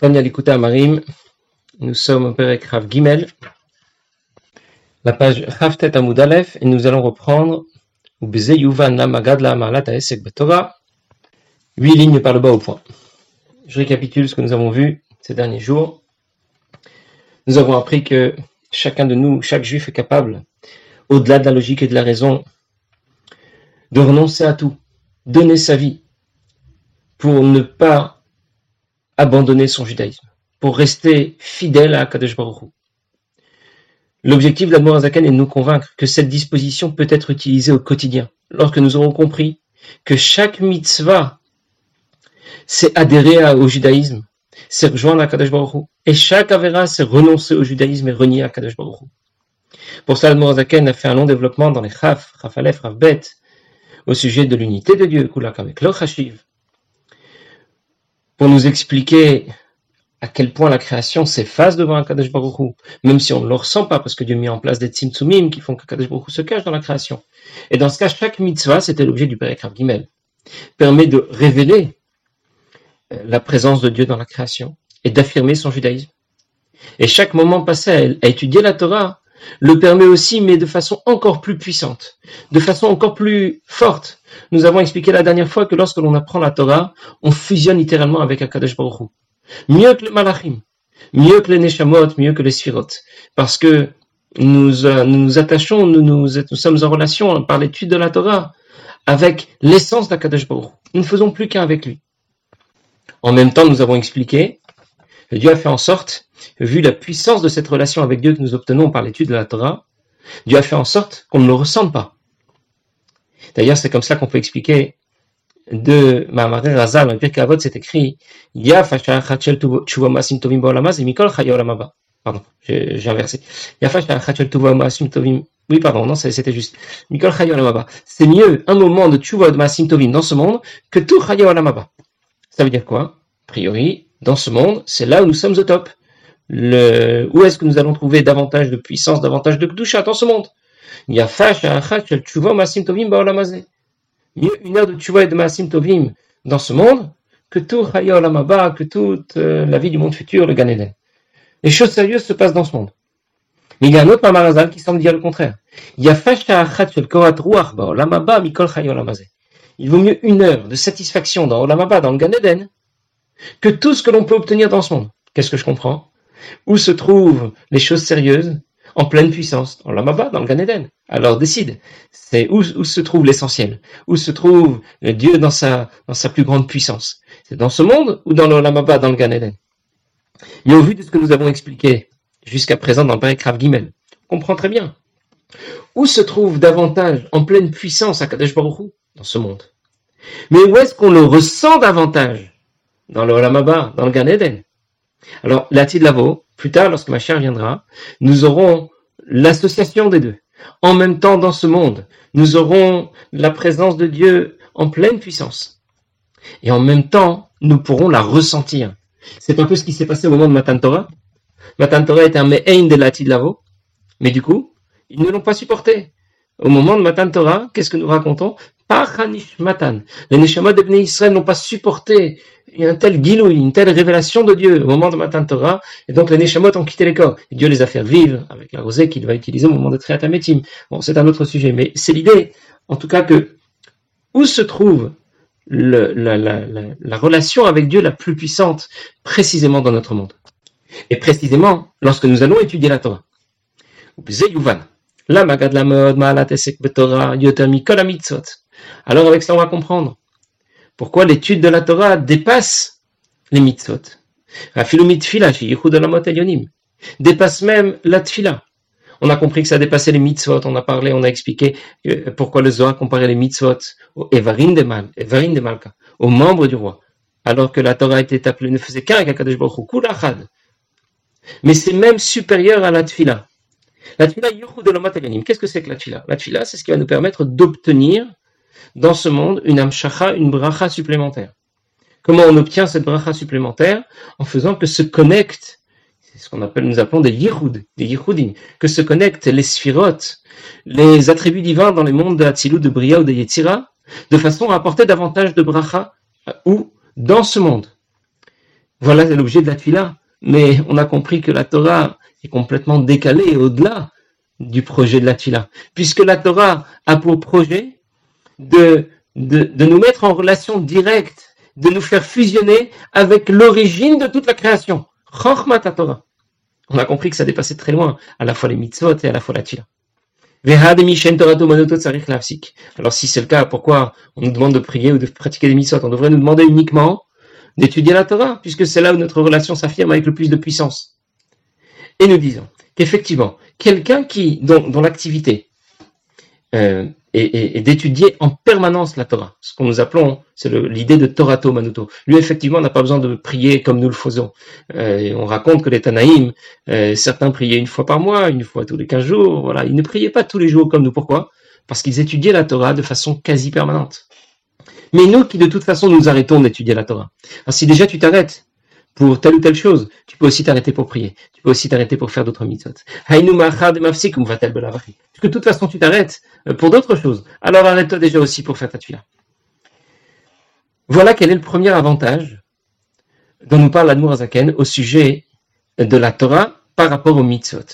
Tanya Likuta Marim, nous sommes au Perek Rav Gimel, la page Haftet Amud Aleph, et nous allons reprendre huit lignes par le bas au point. Je récapitule ce que nous avons vu ces derniers jours. Nous avons appris que chacun de nous, chaque juif est capable, au-delà de la logique et de la raison, de renoncer à tout, donner sa vie, pour ne pas abandonner son judaïsme, pour rester fidèle à Kadesh Baruch L'objectif de la est de nous convaincre que cette disposition peut être utilisée au quotidien, lorsque nous aurons compris que chaque mitzvah, c'est adhérer au judaïsme, c'est rejoindre à Kadesh Baruch et chaque avera, c'est renoncer au judaïsme et renier à Kadesh Baruch Pour ça, le a fait un long développement dans les Chaf, Chaf Aleph, Bet, au sujet de l'unité de Dieu, Kulak avec Chashiv, pour nous expliquer à quel point la création s'efface devant un Kadesh Baruch même si on ne le ressent pas, parce que Dieu mis en place des tzimtzumim qui font que Kadesh Baruch se cache dans la création. Et dans ce cas, chaque mitzvah, c'était l'objet du Père Gimel, permet de révéler euh, la présence de Dieu dans la création et d'affirmer son judaïsme. Et chaque moment passé à étudier la Torah le permet aussi, mais de façon encore plus puissante, de façon encore plus forte. Nous avons expliqué la dernière fois que lorsque l'on apprend la Torah, on fusionne littéralement avec Akadosh Baruch. Mieux que le Malachim, mieux que les Neshamot, mieux que les Sphirot. Parce que nous euh, nous, attachons, nous, nous, sommes en relation par l'étude de la Torah avec l'essence d'Akadosh Baruch. Nous ne faisons plus qu'un avec lui. En même temps, nous avons expliqué que Dieu a fait en sorte vu la puissance de cette relation avec Dieu que nous obtenons par l'étude de la Torah, Dieu a fait en sorte qu'on ne le ressente pas. D'ailleurs, c'est comme ça qu'on peut expliquer de Mahamar Razal, dans Pirkei Avot, c'est écrit Ya Chachel Masim Tovim et Mikol Chayolamaba. Pardon, j'ai inversé. Tovim. Oui, pardon, non, c'était juste. Mikol. C'est mieux un moment de Tshuva Masim Tovim dans ce monde que tout Chayolamaba. Ça veut dire quoi? A priori, dans ce monde, c'est là où nous sommes au top où est-ce que nous allons trouver davantage de puissance, davantage de Kdusha dans ce monde? Il y a Mieux une heure de Tshuva et de Masim Tovim dans ce monde que tout Olamaba, que toute euh, la vie du monde futur, le Gan Eden. Les choses sérieuses se passent dans ce monde. Mais il y a un autre Mamarazal qui semble dire le contraire. Il y a Il vaut mieux une heure de satisfaction dans Olamaba, dans le Gan Eden, que tout ce que l'on peut obtenir dans ce monde. Qu'est-ce que je comprends? Où se trouvent les choses sérieuses en pleine puissance Dans l'Amaba, dans le Gan. Alors décide. C'est où, se trouve l'essentiel? Où se trouve Dieu dans sa, plus grande puissance? C'est dans ce monde ou dans l'Amaba, dans le Gan Et au vu de ce que nous avons expliqué jusqu'à présent dans le Père Rav Gimel, on comprend très bien. Où se trouve davantage en pleine puissance à Kadesh Baruch Dans ce monde. Mais où est-ce qu'on le ressent davantage Dans le dans le Gan Eden? Alors, la Lavo, plus tard, lorsque ma chère viendra, nous aurons l'association des deux. En même temps, dans ce monde, nous aurons la présence de Dieu en pleine puissance. Et en même temps, nous pourrons la ressentir. C'est un peu ce qui s'est passé au moment de Matan Torah. Matan Torah était un Me'ein de la Lavo, mais du coup, ils ne l'ont pas supporté. Au moment de Matan Torah, qu'est-ce que nous racontons? Les Neshamot de Israël n'ont pas supporté un tel guilou, une telle révélation de Dieu au moment de Matan Torah, et donc les Neshamot ont quitté les corps. Dieu les a fait vivre avec la rosée qu'il va utiliser au moment de Triatametim. Bon, c'est un autre sujet, mais c'est l'idée, en tout cas, que où se trouve la, relation avec Dieu la plus puissante, précisément dans notre monde. Et précisément, lorsque nous allons étudier la Torah. Alors avec ça, on va comprendre pourquoi l'étude de la Torah dépasse les mitzvot. Dépasse même la tfila. On a compris que ça dépassait les mitzvot, on a parlé, on a expliqué euh, pourquoi le Zohar comparait les mitzvot au de, Mal, de Malka, aux membres du roi, alors que la Torah était appelée, ne faisait qu'un avec Akadosh Baruch Mais c'est même supérieur à la tfila. La tfila, Qu'est-ce que c'est que la tfila? La tfila, c'est ce qui va nous permettre d'obtenir dans ce monde une amshacha, une bracha supplémentaire. Comment on obtient cette bracha supplémentaire En faisant que se connectent, c'est ce qu'on appelle, nous appelons des yichud, des yichudim, que se connectent les sphirotes, les attributs divins dans les mondes de Hatzilut, de Bria ou de Yetzira, de façon à apporter davantage de bracha ou dans ce monde. Voilà l'objet de la Tfila. Mais on a compris que la Torah est complètement décalée au-delà du projet de la Tfila. Puisque la Torah a pour projet de, de, nous mettre en relation directe, de nous faire fusionner avec l'origine de toute la création. Torah. On a compris que ça dépassait très loin, à la fois les mitzvot et à la fois la Tfila. Alors si c'est le cas, pourquoi on nous demande de prier ou de pratiquer des mitzvot? On devrait nous demander uniquement d'étudier la Torah, puisque c'est là où notre relation s'affirme avec le plus de puissance. Et nous disons qu'effectivement, quelqu'un qui, dont, l'activité euh, est, d'étudier en permanence la Torah, ce qu'on nous appelons, c'est l'idée de Torato Manuto. Lui, effectivement, n'a pas besoin de prier comme nous le faisons. Euh, on raconte que les Tanaïm, euh, certains priaient une fois par mois, une fois tous les quinze jours, voilà. Ils ne priaient pas tous les jours comme nous. Pourquoi? Parce qu'ils étudiaient la Torah de façon quasi permanente. Mais nous qui de toute façon nous arrêtons d'étudier la Torah. Alors si déjà tu t'arrêtes pour telle ou telle chose, tu peux aussi t'arrêter pour prier. Tu peux aussi t'arrêter pour faire d'autres mitzvot. Puisque de toute façon tu t'arrêtes euh, pour d'autres choses. Alors arrête-toi déjà aussi pour faire ta tuya. Voilà quel est le premier avantage dont nous parle l'Admour Azaken au sujet de la Torah par rapport aux mitzvot.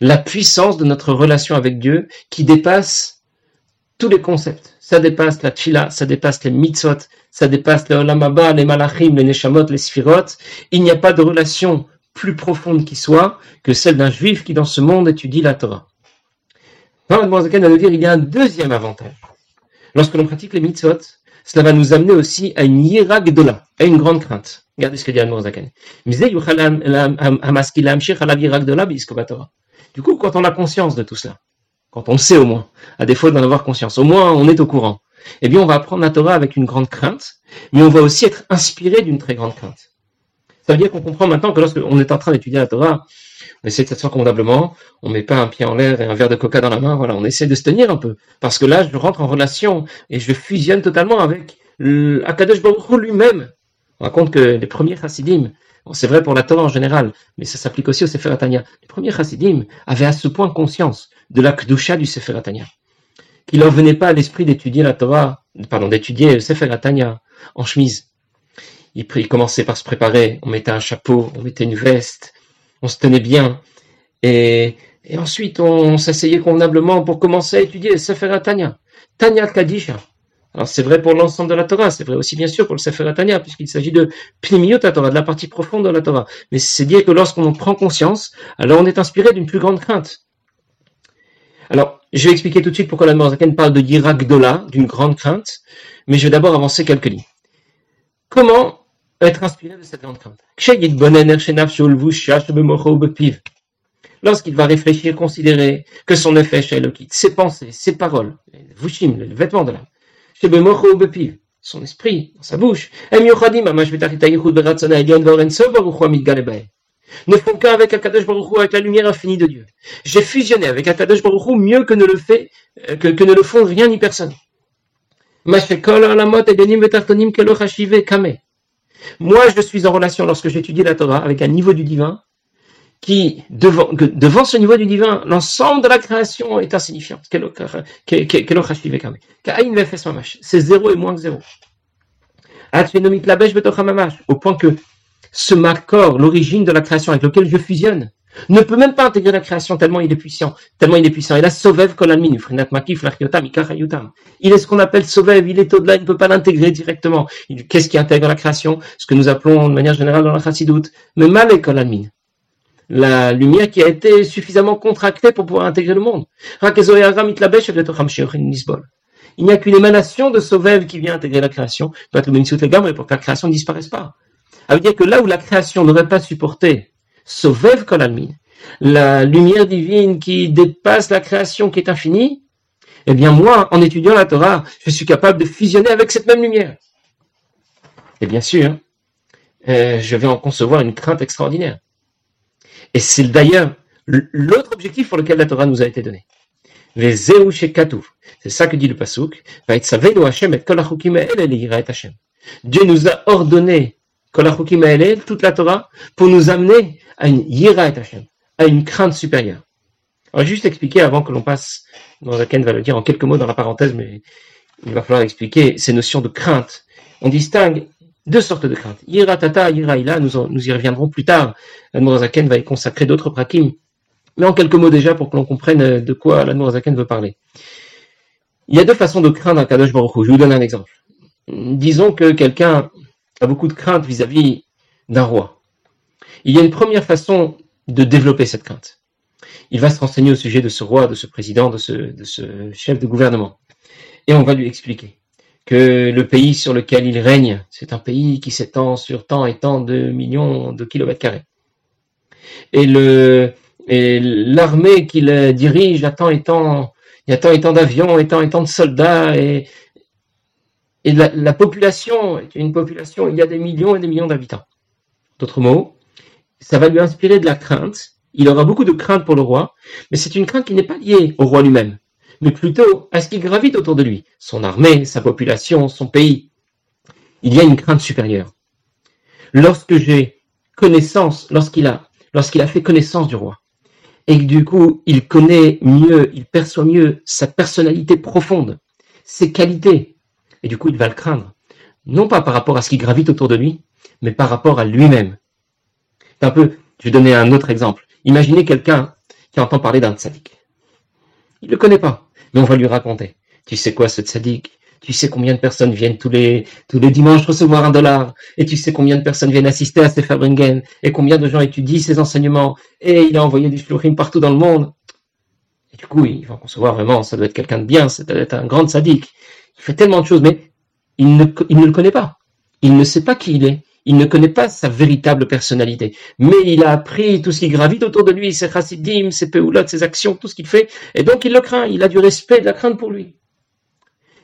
La puissance de notre relation avec Dieu qui dépasse tous les concepts ça dépasse la tfila, ça dépasse les mitzvot, ça dépasse les olamaba, les malachim, les neshamot, les sphirot. Il n'y a pas de relation plus profonde qui soit que celle d'un juif qui dans ce monde étudie la Torah. Dans va nous dire il y a un deuxième avantage. Lorsque l'on pratique les mitzvot, cela va nous amener aussi à une là, à une grande crainte. Regardez ce que dit Admorzaken. Du coup, quand on a conscience de tout cela, quand on sait au moins, à défaut d'en avoir conscience. Au moins, on est au courant. Eh bien, on va apprendre la Torah avec une grande crainte, mais on va aussi être inspiré d'une très grande crainte. Ça veut dire qu'on comprend maintenant que lorsqu'on est en train d'étudier la Torah, on essaie de s'asseoir convenablement, on met pas un pied en l'air et un verre de coca dans la main, voilà, on essaie de se tenir un peu. Parce que là, je rentre en relation et je fusionne totalement avec Akadosh Baruch lui-même. On raconte que les premiers chassidim, c'est vrai pour la Torah en général, mais ça s'applique aussi au Sefer Atania. Les premiers chassidim avaient à ce point conscience de la Kdusha du Sefer Atania, qu'il n'en venait pas à l'esprit d'étudier la Torah, pardon, d'étudier le Sefer Atania en chemise. Il, il commençait par se préparer, on mettait un chapeau, on mettait une veste, on se tenait bien, et, ensuite on, s'asseyait convenablement pour commencer à étudier le Sefer Tanya. Tanya Kadisha. Alors c'est vrai pour l'ensemble de la Torah, c'est vrai aussi bien sûr pour le Sefer Tanya, puisqu'il s'agit de Pnimiot Torah, de la partie profonde de la Torah. Mais c'est dire que lorsqu'on en prend conscience, alors on est inspiré d'une plus grande crainte. Alors, je vais expliquer tout de suite pourquoi la Morzaken parle de Yiragdola, d'une grande crainte, mais je vais d'abord avancer quelques lignes. Comment être inspiré de cette grande crainte? Lorsqu'il va réfléchir, considérer que son effet chez ses pensées, ses paroles, vushim, le vêtement de l'âme, son esprit, sa bouche, ne font qu'avec Akadosh Baruch avec la lumière infinie de Dieu. J'ai fusionné avec Akadosh Baruch mieux que ne le fait, euh, que, que ne le font rien ni personne. Moi, je suis en relation, lorsque j'étudie la Torah, avec un niveau du divin, qui, devant, devant ce niveau du divin, l'ensemble de la création est insignifiant. C'est zéro et moins que zéro. Au point que ce makor, l'origine de la création avec lequel je fusionne, ne peut même pas intégrer la création tellement il est puissant, tellement il est puissant. Et là, Sovev Kolalmin, il est ce qu'on appelle Sovev, il est au-delà, il ne peut pas l'intégrer directement. Qu'est-ce qui intègre la création? Ce que nous appelons de manière générale dans la Chassidoute, mais Malek Kolalmin. La lumière qui a été suffisamment contractée pour pouvoir intégrer le monde. Il n'y a qu'une émanation de Sovev qui vient intégrer la création, pour que la création ne disparaisse pas. Ça veut dire que là où la création n'aurait pas supporté Sovev Kolalmin, la lumière divine qui dépasse la création qui est infinie, eh bien moi, en étudiant la Torah, je suis capable de fusionner avec cette même lumière. Et bien sûr, euh, je vais en concevoir une crainte extraordinaire. Et c'est d'ailleurs l'autre objectif pour lequel la Torah nous a été donnée. C'est ça que dit le Pasuk. Dieu nous a ordonné toute la Torah, pour nous amener à une yira et à une crainte supérieure. Alors, juste expliquer avant que l'on passe, Ken va le dire en quelques mots dans la parenthèse, mais il va falloir expliquer ces notions de crainte. On distingue deux sortes de craintes. Ira tata, ira ila, nous, y reviendrons plus tard. L'Admorazaken va y consacrer d'autres prakim. Mais en quelques mots déjà pour que l'on comprenne de quoi l'Admorazaken veut parler. Il y a deux façons de craindre un Kadosh Baruch Je vous donne un exemple. Disons que quelqu'un a beaucoup de crainte vis-à-vis d'un roi. Il y a une première façon de développer cette crainte. Il va se renseigner au sujet de ce roi, de ce président, de ce, chef de gouvernement. Et on va lui expliquer que le pays sur lequel il règne, c'est un pays qui s'étend sur tant et tant de millions de kilomètres carrés. Et l'armée qu'il dirige a tant et tant, il y a tant et tant d'avions et tant et tant de soldats et, et la, la, population est une population, il y a des millions et des millions d'habitants. D'autres mots, ça va lui inspirer de la crainte. Il aura beaucoup de crainte pour le roi, mais c'est une crainte qui n'est pas liée au roi lui-même mais plutôt à ce qui gravite autour de lui, son armée, sa population, son pays. Il y a une crainte supérieure. Lorsque j'ai connaissance, lorsqu'il a, lorsqu'il a fait connaissance du roi, et que du coup il connaît mieux, il perçoit mieux sa personnalité profonde, ses qualités, et du coup il va le craindre, non pas par rapport à ce qui gravite autour de lui, mais par rapport à lui-même. un peu, je vais donner un autre exemple. Imaginez quelqu'un qui entend parler d'un tzaddik. Il ne le connaît pas mais on va lui raconter. Tu sais quoi, ce tzaddik? Tu sais combien de personnes viennent tous les, tous les dimanches recevoir un dollar? Et tu sais combien de personnes viennent assister à ses Fabringen Et combien de gens étudient ses enseignements? Et il a envoyé des shluchim partout dans le monde. Et du coup, il va concevoir vraiment, ça doit être quelqu'un de bien, ça doit être un grand tzaddik. Il fait tellement de choses, mais il ne, le connaît pas. Il ne sait pas qui il est. Il ne connaît pas sa véritable personnalité, mais il a appris tout ce qui gravite autour de lui, ses chassidim, ses peulot, ses actions, tout ce qu'il fait, et donc il le craint, il a du respect, de la crainte pour lui.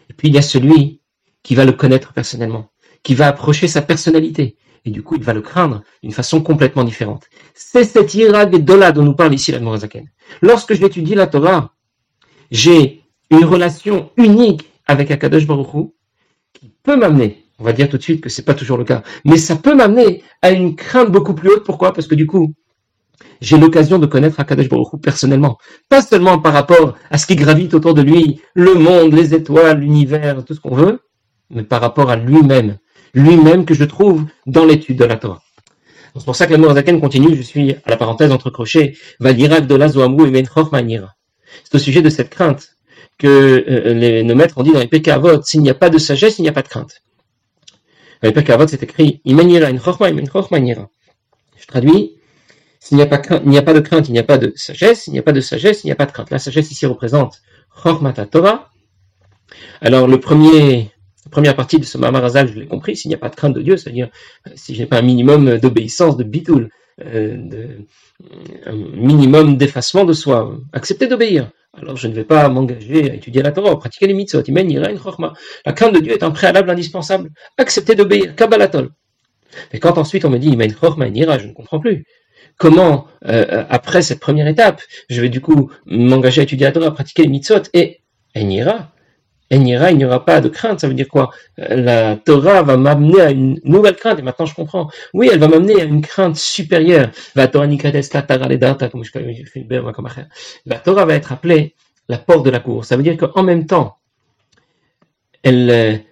Et puis il y a celui qui va le connaître personnellement, qui va approcher sa personnalité, et du coup il va le craindre d'une façon complètement différente. C'est cette Dola dont nous parle ici la Morazaken. Lorsque j'étudie la Torah, j'ai une relation unique avec Akadosh Baruch qui peut m'amener on va dire tout de suite que c'est pas toujours le cas. Mais ça peut m'amener à une crainte beaucoup plus haute. Pourquoi? Parce que du coup, j'ai l'occasion de connaître Akadosh Baruch personnellement. Pas seulement par rapport à ce qui gravite autour de lui, le monde, les étoiles, l'univers, tout ce qu'on veut, mais par rapport à lui-même. Lui-même que je trouve dans l'étude de la Torah. C'est pour ça que la Zaken continue, je suis à la parenthèse entre crochets, Valirak de Lazoamou et Manira. C'est au sujet de cette crainte que euh, les, nos maîtres ont dit dans les Pekavot, s'il n'y a pas de sagesse, il n'y a pas de crainte. Dans les Pekavot, c'est écrit Je traduis s'il n'y a, pas, a pas de crainte, il n'y a pas de sagesse, il n'y a pas de sagesse, il n'y a pas de crainte. La sagesse ici représente Torah. Alors, le premier, la première partie de ce Mamarazal, je l'ai compris, s'il n'y a pas de crainte de Dieu, c'est-à-dire si je n'ai pas un minimum d'obéissance, de bitoul, euh, de, un minimum d'effacement de soi, accepter d'obéir alors je ne vais pas m'engager à étudier la Torah, à pratiquer les mitzvot. La crainte de Dieu est un préalable indispensable. Accepter d'obéir, kabbalatol. Mais quand ensuite on me dit Imen ira, je ne comprends plus. Comment, euh, après cette première étape, je vais du coup m'engager à étudier la Torah, à pratiquer les mitzvot, et ira il n'y aura pas de crainte. Ça veut dire quoi? La Torah va m'amener à une nouvelle crainte. Et maintenant, je comprends. Oui, elle va m'amener à une crainte supérieure. La Torah La Torah va être appelée la porte de la cour. Ça veut dire qu'en même temps, elle,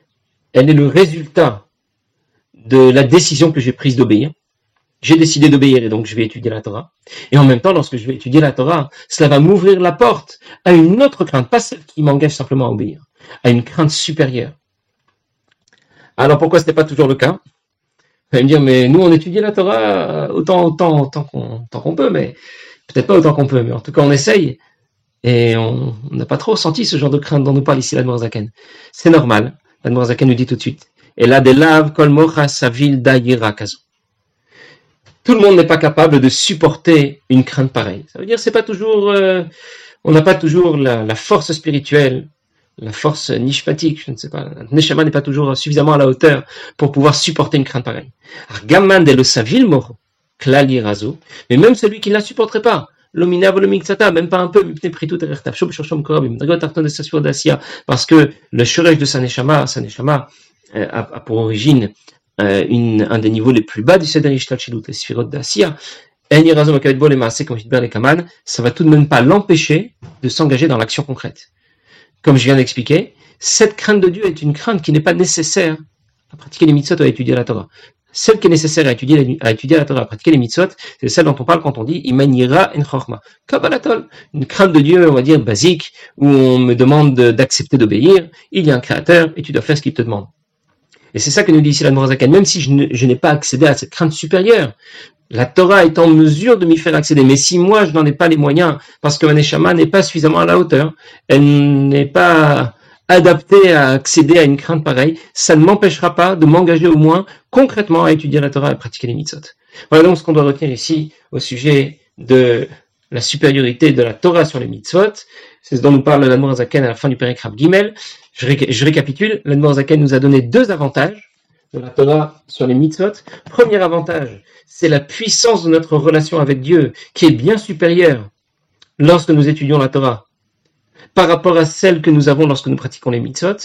elle est le résultat de la décision que j'ai prise d'obéir. J'ai décidé d'obéir et donc je vais étudier la Torah. Et en même temps, lorsque je vais étudier la Torah, cela va m'ouvrir la porte à une autre crainte, pas celle qui m'engage simplement à obéir à une crainte supérieure. Alors pourquoi ce n'est pas toujours le cas? Vous allez me dire, mais nous on étudie la Torah autant, autant, qu'on peut, mais peut-être pas autant qu'on peut, mais en tout cas on essaye. Et on n'a pas trop senti ce genre de crainte dont nous parle ici l'Admorazaken. C'est normal. L'Admorazaken nous dit tout de suite. Et là, des laves, kol sa ville Tout le monde n'est pas capable de supporter une crainte pareille. Ça veut dire c'est pas toujours, euh, on n'a pas toujours la, force spirituelle la force nishmatique, je ne sais pas, Neshama n'est pas toujours suffisamment à la hauteur pour pouvoir supporter une crainte pareille. Gamman de savil moro, klali razo, mais même celui qui ne la supporterait pas, l'omina volumixata, même pas un peu, parce que le shuresh de sa neshama, sa neshama, euh, a, pour origine euh, un des niveaux les plus bas du Seder Ishtalchilut, les Sphirot d'Asiya, ça va tout de même pas l'empêcher de s'engager dans l'action concrète comme je viens d'expliquer, cette crainte de Dieu est une crainte qui n'est pas nécessaire à pratiquer les mitzvot ou à étudier la Torah. Celle qui est nécessaire à étudier, à étudier la Torah, à pratiquer les mitzvot, c'est celle dont on parle quand on dit Imanira en chorma. Kabbalatol, une crainte de Dieu, on va dire, basique, où on me demande d'accepter d'obéir. Il y a un créateur et tu dois faire ce qu'il te demande. Et c'est ça que nous dit ici la Morazakan, même si je n'ai pas accédé à cette crainte supérieure, la Torah est en mesure de m'y faire accéder. Mais si moi, je n'en ai pas les moyens, parce que ma neshama n'est pas suffisamment à la hauteur, elle n'est pas adaptée à accéder à une crainte pareille, ça ne m'empêchera pas de m'engager au moins concrètement à étudier la Torah et à pratiquer les mitzvot. Voilà donc ce qu'on doit retenir ici au sujet de la supériorité de la Torah sur les mitzvot. C'est ce dont nous parle l'Admor Zaken à la fin du Périkrab Gimel. Je, je récapitule. L'Admor Zaken nous a donné deux avantages de la Torah sur les mitzvot. Premier avantage, c'est la puissance de notre relation avec Dieu qui est bien supérieure lorsque nous étudions la Torah par rapport à celle que nous avons lorsque nous pratiquons les mitzvot.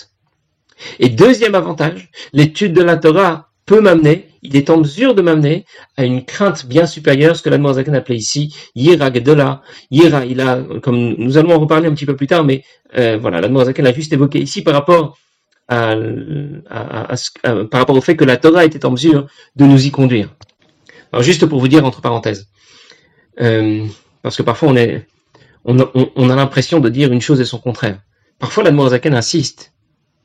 Et deuxième avantage, l'étude de la Torah peut m'amener, il est en mesure de m'amener à une crainte bien supérieure, ce que l'Admorazakan appelait ici Yira Gedola. Yira, il a, comme nous allons en reparler un petit peu plus tard, mais euh, voilà, l'Admorazakan l'a juste évoqué ici par rapport à, par rapport au fait que la Torah était en mesure de nous y conduire. Alors juste pour vous dire entre parenthèses, euh, parce que parfois on a l'impression de dire une chose et son contraire. Parfois l'Admorazaken insiste.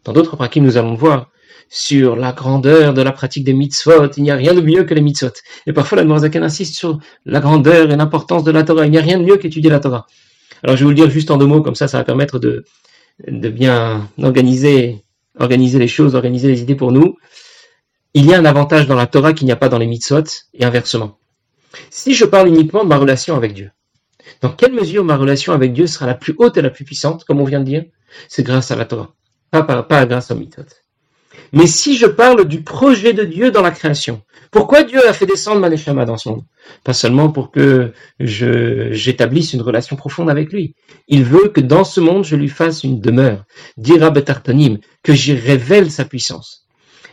Dans d'autres prakim, nous allons voir sur la grandeur de la pratique des mitzvot. Il n'y a rien de mieux que les mitzvot. Et parfois l'Admorazaken insiste sur la grandeur et l'importance de la Torah. Il n'y a rien de mieux qu'étudier la Torah. Alors je vais vous le dire juste en deux mots, comme ça, ça va permettre de bien organiser organiser les choses, organiser les idées pour nous, il y a un avantage dans la Torah qu'il n'y a pas dans les mitzvot, et inversement. Si je parle uniquement de ma relation avec Dieu, dans quelle mesure ma relation avec Dieu sera la plus haute et la plus puissante, comme on vient de dire? C'est grâce à la Torah, pas, grâce aux mitzvot. Mais si je parle du projet de Dieu dans la création, pourquoi Dieu a fait descendre Maneshama dans son monde Pas seulement pour que j'établisse une relation profonde avec lui. Il veut que dans ce monde, je lui fasse une demeure, dira Betartanim, que j'y révèle sa puissance.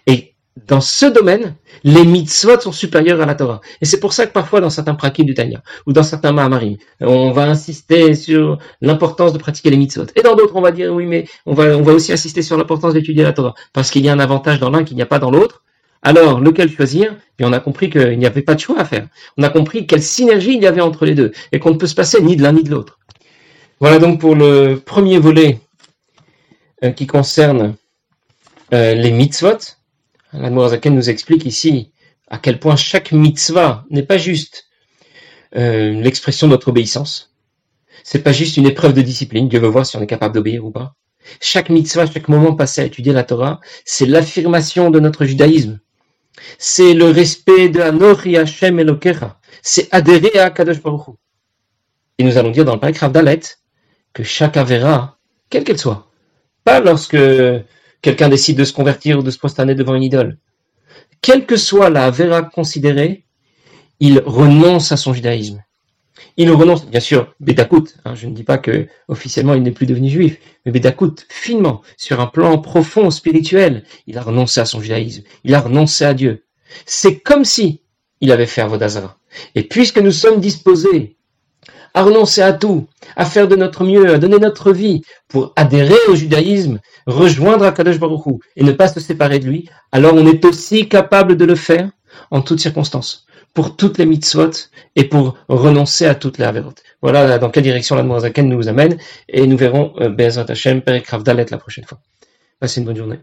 Et dans ce domaine, les mitzvot sont supérieurs à la Torah. Et c'est pour ça que parfois, dans certains prakim du Tanya, ou dans certains Mahamarim, on va insister sur l'importance de pratiquer les mitzvot. Et dans d'autres, on va dire, oui, mais on va aussi insister sur l'importance d'étudier la Torah. Parce qu'il y a un avantage dans l'un qu'il n'y a pas dans l'autre. Alors, lequel choisir? Et on a compris qu'il n'y avait pas de choix à faire. On a compris quelle synergie il y avait entre les deux. Et qu'on ne peut se passer ni de l'un ni de l'autre. Voilà donc pour le premier volet euh, qui concerne euh, les mitzvot. Zaken nous explique ici à quel point chaque mitzvah n'est pas juste euh, l'expression de notre obéissance. C'est pas juste une épreuve de discipline. Dieu veut voir si on est capable d'obéir ou pas. Chaque mitzvah, chaque moment passé à étudier la Torah, c'est l'affirmation de notre judaïsme. C'est le respect de Anochi Hashem Elokecha. C'est adhérer à Kadosh Baruch Et nous allons dire dans le paragraphe d'Alet que chaque avéra, quelle qu'elle soit, pas lorsque quelqu'un décide de se convertir ou de se prosterner devant une idole. Quelle que soit la vera considérée, il renonce à son judaïsme. Il renonce, bien sûr, Bédakout, hein, je ne dis pas que officiellement il n'est plus devenu juif, mais Bédakout, finement, sur un plan profond, spirituel, il a renoncé à son judaïsme, il a renoncé à Dieu. C'est comme si il avait fait Avodazara. Et puisque nous sommes disposés à renoncer à tout, à faire de notre mieux, à donner notre vie pour adhérer au judaïsme, rejoindre Akadosh Baruch et ne pas se séparer de lui, alors on est aussi capable de le faire en toutes circonstances, pour toutes les mitzvot et pour renoncer à toutes les averot. Voilà dans quelle direction la nous amène et nous verrons euh, Bezrat Hashem, Perek la prochaine fois. Passez une bonne journée.